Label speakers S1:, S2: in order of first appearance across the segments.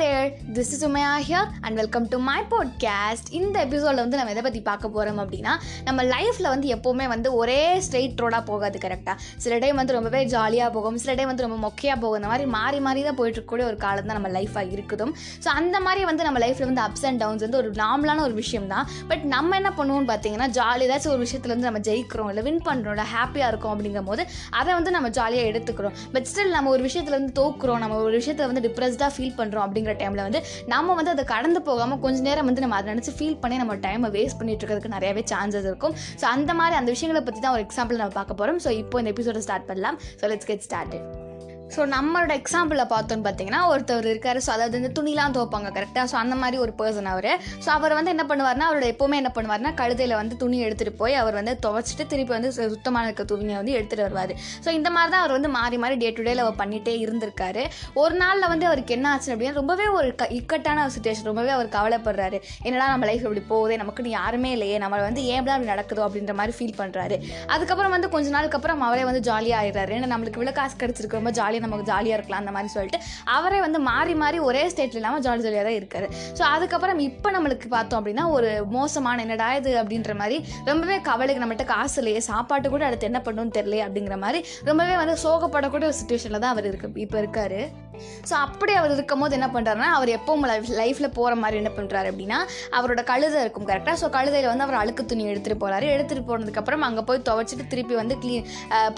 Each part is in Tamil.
S1: There this is Umaiya here and welcome to my podcast இந்த எபிசோடில் வந்து நம்ம எதை பற்றி பார்க்க போகிறோம் அப்படின்னா நம்ம லைஃப்பில் வந்து எப்போவுமே வந்து ஒரே ஸ்ட்ரெயிட் ரோடாக போகாது கரெக்டாக சில டைம் வந்து ரொம்பவே ஜாலியாக போகும். சில டைம் வந்து ரொம்ப மொக்கையாக போகும். இந்த மாதிரி மாறி மாறி தான் போயிட்டுருக்கக்கூடிய ஒரு காலம் தான் நம்ம லைஃபாக இருக்குதும். ஸோ அந்த மாதிரி வந்து நம்ம லைஃப்பில் வந்து அப்ஸ் அண்ட் டவுன்ஸ் வந்து ஒரு நார்மலான ஒரு விஷயம் தான். பட் நம்ம என்ன பண்ணுவோம்னு பார்த்தீங்கன்னா ஜாலி ஏதாச்சும் ஒரு விஷயத்தில் வந்து நம்ம ஜெயிக்கிறோம் இல்லை வின் பண்ணுறோம் இல்லை ஹாப்பியாக இருக்கும் அப்படிங்கும் போது அதை வந்து நம்ம ஜாலியாக எடுத்துக்கிறோம். பட் ஸ்டில் நம்ம ஒரு விஷயத்தில் வந்து தோக்குறோம். நம்ம ஒரு விஷயத்தில் வந்து டிப்ரெஸ்டாக ஃபீல் பண்ணுறோம் அப்படிங்கிற டைமில் வந்து நம்ம வந்து அதை கடந்து போகாமல் கொஞ்ச நேரம் வந்து நம்ம அதை நினச்சி ஃபீல் பண்ணி நம்ம டைமை வேஸ்ட் பண்ணிட்டு இருக்கிறதுக்கு நிறையவே சான்சஸ் இருக்கும். ஸோ அந்த மாதிரி அந்த விஷயங்களை பற்றி தான் ஒரு எக்ஸாம்பிள் நம்ம பார்க்க போகிறோம் ஸோ இப்போ இந்த எபிசோட ஸ்டார்ட் பண்ணலாம். So let's get start so நம்மளோட எக்ஸாம்பிளில் பார்த்தோன்னு பார்த்தீங்கன்னா ஒருத்தர் இருக்கார். ஸோ அதாவது வந்து துணிலாம் துவைப்பாங்க கரெக்டாக ஸோ அந்த மாதிரி ஒரு பர்சன் அவர். ஸோ அவர் வந்து என்ன பண்ணுவார்னா அவரோட எப்போவுமே என்ன பண்ணுவார்னா கழுதையில் வந்து துணி எடுத்துகிட்டு போய் அவர் வந்து துவைச்சிட்டு திருப்பி வந்து சு- சுத்தமான இருக்க துணியை வந்து எடுத்துகிட்டு வருவார். ஸோ இந்த மாதிரி தான் அவர் வந்து மாறி மாறி டே டு டேல அவர் பண்ணிகிட்டே இருந்திருக்காரு. ஒரு நாளில் வந்து அவருக்கு என்ன ஆச்சு அப்படின்னா ரொம்பவே ஒரு க இக்கட்டான ஒரு சுச்சுவேஷன் ரொம்பவே அவர் கவலைப்படுறாரு. என்னடா நம்ம லைஃப் இப்படி போகுதே? நமக்குன்னு யாருமே இல்லையே. நம்ம வந்து ஏன் இப்படி அப்படி நடக்குதோ அப்படின்ற மாதிரி ஃபீல் பண்ணுறாரு அதுக்கப்புறம் வந்து கொஞ்ச நாளுக்கு அப்புறம் அவரே வந்து ஜாலியாக ஆயிடுறாரு. ஏன்னா நம்மளுக்கு இவ்வளோ காசு கிடச்சிருக்கு. ரொம்ப ஜாலியாக நமக்கு ஜாலியாக இருக்கலாம் அந்த மாதிரி சொல்லிட்டு அவரே வந்து மாறி மாறி ஒரே ஸ்டேட்டில் இல்லாமல் ஜாலி ஜாலியாக தான் இருக்காரு. ஸோ அதுக்கப்புறம் இப்போ நம்மளுக்கு பார்த்தோம் அப்படின்னா ஒரு மோசமான என்னடா இது அப்படின்ற மாதிரி ரொம்பவே கவலைக்கு நம்மகிட்ட காசு இல்லையே சாப்பாட்டு கூட அடுத்து என்ன பண்ணணும்னு தெரியல அப்படிங்கிற மாதிரி ரொம்பவே வந்து சோகப்படக்கூடிய ஒரு சுச்சுவேஷனில் தான் அவர் இருக்கு இப்போ இருக்காரு. ஸோ அப்படி அவர் இருக்கும் போது என்ன பண்ணுறாருன்னா அவர் எப்பவும் லைஃப் லைஃப்பில் போகிற மாதிரி என்ன பண்ணுறாரு அப்படின்னா அவரோட கழுதை இருக்கும் கரெக்டாக ஸோ கழுதையில் வந்து அவர் அழுக்கு துணி எடுத்துகிட்டு போகிறாரு எடுத்துகிட்டு போனதுக்கப்புறம் அங்கே போய் துவைச்சிட்டு திருப்பி வந்து க்ளீன்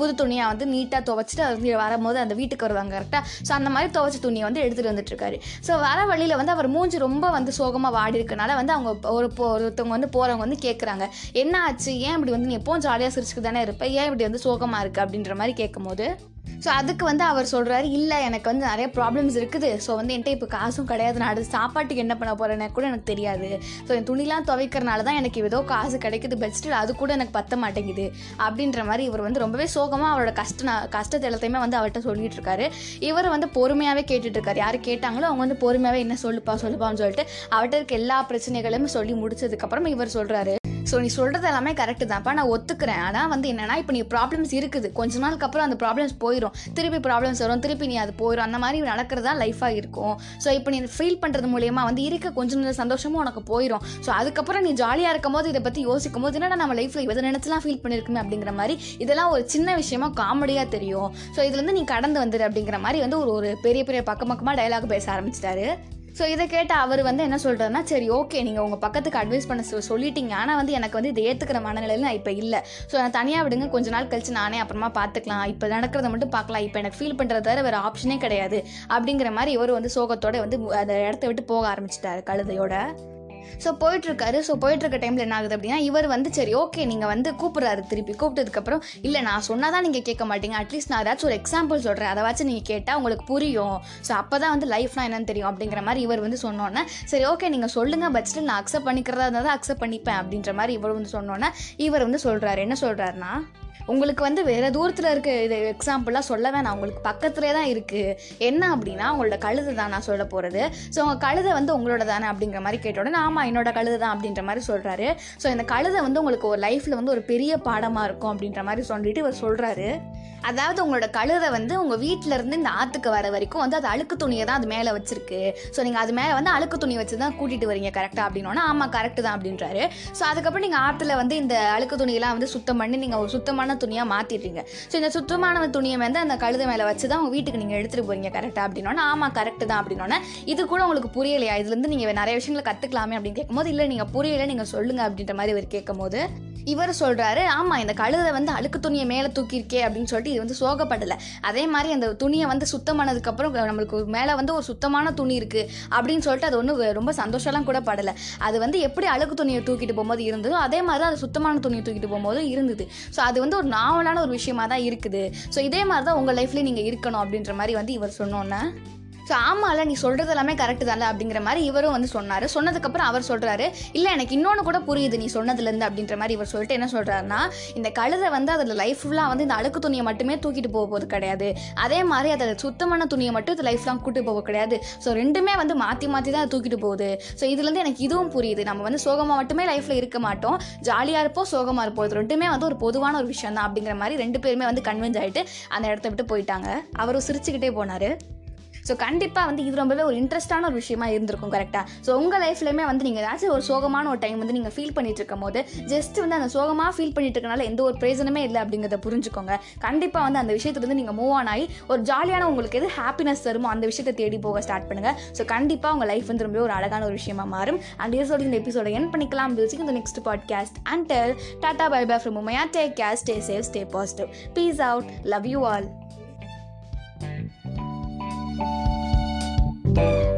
S1: புது துணியாக வந்து நீட்டாக துவைச்சிட்டு அவர் வரும்போது அந்த வீட்டுக்கு வருவாங்க கரெக்டாக ஸோ அந்த மாதிரி துவைச்ச துணியை வந்து எடுத்துகிட்டு வந்துட்டுருக்காரு. ஸோ வர வழியில் வந்து அவர் மூஞ்சி ரொம்ப வந்து சோகமாக வாடி இருக்கனால வந்து அவங்க ஒரு ஒருத்தவங்க வந்து போகிறவங்க வந்து கேட்குறாங்க என்ன ஆச்சு? ஏன் இப்படி வந்து நீ எப்போவும் ஜாலியாக சிரிச்சுக்கு தானே இருப்ப? ஏன் இப்படி வந்து சோகமாக இருக்குது அப்படின்ற மாதிரி கேட்கும்போது ஸோ அதுக்கு வந்து அவர் சொல்கிறாரு இல்லை எனக்கு வந்து நிறைய ப்ராப்ளம்ஸ் இருக்குது. ஸோ வந்து என்கிட்ட இப்போ காசும் கிடையாது. நான் அடுத்து சாப்பாட்டுக்கு என்ன பண்ண போகிறேன்னு கூட எனக்கு தெரியாது. ஸோ என் துணிலாம் துவைக்கிறனால தான் எனக்கு ஏதோ காசு கிடைக்குது. பெஸ்ட்டு அது கூட எனக்கு பத்த மாட்டேங்குது. அப்படின்ற மாதிரி இவர் வந்து ரொம்பவே சோகமாக அவரோட கஷ்ட கஷ்டத்தை எல்லாத்தையுமே வந்து அவர்கிட்ட சொல்லிட்டு இருக்காரு. இவர் வந்து பொறுமையாகவே கேட்டுட்டு இருக்காரு. யார் கேட்டாங்களோ அவங்க வந்து பொறுமையாகவே என்ன சொல்லுப்பா சொல்லுப்பான்னு சொல்லிட்டு அவர்கிட்ட இருக்க எல்லா பிரச்சனைகளையும் சொல்லி முடிச்சதுக்கப்புறம் இவர் சொல்கிறாரு ஸோ நீ சொல்கிறது எல்லாமே கரெக்டு தான்ப்பா நான் ஒத்துக்கிறேன். ஆனால் வந்து என்னென்னா இப்போ நீ ப்ராப்ளம்ஸ் இருக்குது. கொஞ்ச நாளுக்கு அப்புறம் அந்த ப்ராப்ளம்ஸ் போயிடும் திருப்பி ப்ராப்ளம்ஸ் வரும். திருப்பி நீ அது போயிடும் அந்த மாதிரி நடக்கிறதா லைஃபாக இருக்கும். ஸோ இப்போ நீ ஃபீல் பண்ணுறது மூலியமாக வந்து இருக்க கொஞ்சம் நேரம் சந்தோஷமும் உனக்கு போயிடும் ஸோ அதுக்கப்புறம் நீ ஜாலியாக இருக்கும் போது இதை பற்றி யோசிக்கும் போது என்னடா நம்ம லைஃப்பில் எதை நினச்சலாம் ஃபீல் பண்ணியிருக்குமே அப்படிங்கிற மாதிரி இதெல்லாம் ஒரு சின்ன விஷயமா காமெடியாக தெரியும். ஸோ இதுலேருந்து நீ கடந்து வந்துடு அப்படிங்கிற மாதிரி வந்து ஒரு ஒரு பெரிய பெரிய பக்கம் பக்கமாக டைலாக் பேச ஆரம்பிச்சிட்டாரு. ஸோ இதை கேட்ட அவர் வந்து என்ன சொல்கிறாருன்னா சரி ஓகே நீங்கள் உங்கள் பக்கத்துக்கு அட்வைஸ் பண்ண சொ- சொல்லிட்டீங்க. ஆனால் வந்து எனக்கு வந்து இதை ஏற்றுக்கிற மனநிலையில் நான் இப்போ இல்லை. ஸோ நான் தனியாக விடுங்க. கொஞ்ச நாள் கழிச்சு நானே அப்புறமா பார்த்துக்கலாம் இப்போ நடக்கிறத மட்டும் பார்க்கலாம் இப்போ எனக்கு ஃபீல் பண்ணுறத தவிர வேறு ஆப்ஷனே கிடையாது. அப்படிங்கிற மாதிரி இவர் வந்து சோகத்தோட வந்து அந்த இடத்த விட்டு போக ஆரம்பிச்சிட்டாரு கழுதையோட. ஸோ போயிட்டுருக்காரு. ஸோ போயிட்டுருக்க டைமில் என்ன ஆகுது அப்படின்னா இவர் வந்து சரி ஓகே நீங்கள் வந்து கூப்பிட்றாரு திருப்பி. கூப்பிட்டதுக்கப்புறம் இல்லை நான் சொன்னால் தான் நீங்கள் கேட்க மாட்டீங்க. அட்லீஸ்ட் நான் ஏதாச்சும் ஒரு எக்ஸாம்பிள் சொல்கிறேன் அதை வச்சு நீங்கள் கேட்டால் உங்களுக்கு புரியும். ஸோ அப்போ தான் வந்து லைஃப்னா என்னன்னு தெரியும் அப்படிங்கிற மாதிரி இவர் வந்து சொன்னோன்னே சரி ஓகே நீங்கள் சொல்லுங்கள் பட் ஸ்டில் நான் அக்செப்ட் பண்ணிக்கிறதா இருந்தால் தான் அக்செப்ட் பண்ணிப்பேன் அப்படின்ற மாதிரி இவர் வந்து சொன்னோன்னே இவர் வந்து சொல்கிறாரு என்ன சொல்கிறாருன்னா உங்களுக்கு வந்து வேறு தூரத்தில் இருக்க இது எக்ஸாம்பிளாக சொல்ல வேணாம். உங்களுக்கு பக்கத்துலேயே தான் இருக்குது என்ன அப்படின்னா உங்களோட கழுதை தான் நான் சொல்ல போகிறது ஸோ உங்கள் கழுதை வந்து உங்களோட தானே அப்படிங்கிற மாதிரி கேட்ட உடனே ஆமாம் என்னோட கழுதை தான் அப்படின்ற மாதிரி சொல்கிறாரு ஸோ இந்த கழுதை வந்து உங்களுக்கு ஒரு லைஃப்பில் வந்து ஒரு பெரிய பாடமாக இருக்கும் அப்படின்ற மாதிரி சொல்லிட்டு இவர் சொல்கிறாரு அதாவது உங்களோட கழுதை வந்து உங்கள் வீட்டில் இருந்து இந்த ஆற்றுக்கு வர வரைக்கும் வந்து அது அழுக்கு துணியை தான் அது மேலே வச்சிருக்கு. ஸோ நீங்கள் அது மேலே வந்து அழுக்கு துணி வச்சு தான் கூட்டிகிட்டு வரீங்க கரெக்டாக அப்படின்னோன்னா ஆமாம் கரெக்டு தான் அப்படின்றாரு. ஸோ அதுக்கப்புறம் நீங்கள் ஆற்றுல வந்து இந்த அழுக்கு துணியெல்லாம் வந்து சுத்தம் பண்ணி நீங்கள் ஒரு சுத்தமான துணியாக மாற்றிடுறீங்க ஸோ இந்த சுத்தமான துணியை வந்து அந்த கழுதை மேலே வச்சு தான் உங்கள் வீட்டுக்கு நீங்கள் எடுத்துகிட்டு போறீங்க கரெக்டாக அப்படின்னா ஆமாம் கரெக்டு தான் அப்படின்னா இது கூட உங்களுக்கு புரியலையா? இதுலேருந்து நீங்கள் நிறைய விஷயங்களை கற்றுக்கலாமே அப்படின்னு கேட்கும்போது இல்லை நீங்கள் புரியலை நீங்கள் சொல்லுங்கள் அப்படின்ற மாதிரி இவர் கேட்கும்போது இவர் சொல்கிறாரு ஆமாம் இந்த கழுதை வந்து அழுக்கு துணியை மேலே தூக்கியிருக்கே அப்படின்னு சொல்லிட்டு இது வந்து சோகப்படலை. அதே மாதிரி அந்த துணியை வந்து சுத்தமானதுக்கப்புறம் நம்மளுக்கு மேலே வந்து ஒரு சுத்தமான துணி இருக்குது அப்படின்னு சொல்லிட்டு அது ஒன்றும் ரொம்ப சந்தோஷம்லாம் கூட படலை. அது வந்து எப்படி அழுக்கு துணியை தூக்கிட்டு போகும்போது இருந்ததோ அதே மாதிரி தான் அது சுத்தமான துணியை தூக்கிட்டு போகும்போது இருந்தது. ஸோ அது வந்து ஒரு நாவலான ஒரு விஷயமா தான் இருக்குது. ஸோ இதே மாதிரி தான் உங்கள் லைஃப்லேயும் நீங்கள் இருக்கணும் அப்படின்ற மாதிரி வந்து இவர் சொன்னோன்னே. ஸோ ஆமாம்ல நீ சொல்கிறது எல்லாமே கரெக்டு தானே அப்படிங்கிற மாதிரி இவரும் வந்து சொன்னார். சொன்னதுக்கப்புறம் அவர் சொல்கிறாரு இல்லை எனக்கு இன்னொன்று கூட புரியுது நீ சொன்னதுலேருந்து அப்படின்ற மாதிரி இவர் சொல்லிட்டு என்ன சொல்கிறாருன்னா இந்த கழுதை வந்து அதில் லைஃப் ஃபுல்லாக வந்து இந்த அழுக்கு துணியை மட்டுமே தூக்கிட்டு போக போகிறது கிடையாது. அதே மாதிரி அதில் சுத்தமான துணியை மட்டும் இது லைஃப் லாங் கூட்டு போக கிடையாது. ஸோ ரெண்டுமே வந்து மாற்றி மாற்றி தான் தூக்கிட்டு போகுது. ஸோ இதுலேருந்து எனக்கு இதுவும் புரியுது. நம்ம வந்து சோகமாக மட்டுமே லைஃப்பில் இருக்க மாட்டோம். ஜாலியாக இருப்போம் சோகமாக இருப்போம். இது ரெண்டுமே வந்து ஒரு பொதுவான ஒரு விஷயம் தான் அப்படிங்கிற மாதிரி ரெண்டு பேருமே வந்து கன்வின்ஸ் ஆகிட்டு அந்த இடத்த விட்டு போயிட்டாங்க. அவரும் சிரிச்சுக்கிட்டே போனார். ஸோ கண்டிப்பாக வந்து இது ரொம்பவே ஒரு இன்ட்ரெஸ்டான ஒரு விஷயமா இருந்திருக்கும் கரெக்டாக ஸோ உங்கள் லைஃப்லையுமே வந்து நீங்கள் ஏதாச்சும் ஒரு சோகமான ஒரு டைம் வந்து நீங்கள் ஃபீல் பண்ணிட்டு இருக்கும் போது ஜஸ்ட் வந்து அந்த சோகமாக ஃபீல் பண்ணிட்டு இருக்கனால எந்த ஒரு பிரயோஜனமே இல்லை அப்படிங்கிறத புரிஞ்சுக்கோங்க. கண்டிப்பாக வந்து அந்த விஷயத்துலேருந்து நீங்கள் மூவ் ஆன் ஆகி ஒரு ஜாலியான உங்களுக்கு எது ஹாப்பினஸ் தருமோ அந்த விஷயத்தை தேடி போக ஸ்டார்ட் பண்ணுங்கள் ஸோ கண்டிப்பாக உங்கள் லைஃப் வந்து ரொம்ப ஒரு அழகான ஒரு விஷயமா மாறும். அண்ட் இதோட இந்த எபிசோட என் பண்ணிக்கலாம். பில்சிங் இந்த next podcast and tell tata bye bye from Umaiya. Take care stay safe stay positive peace out love you all Bye.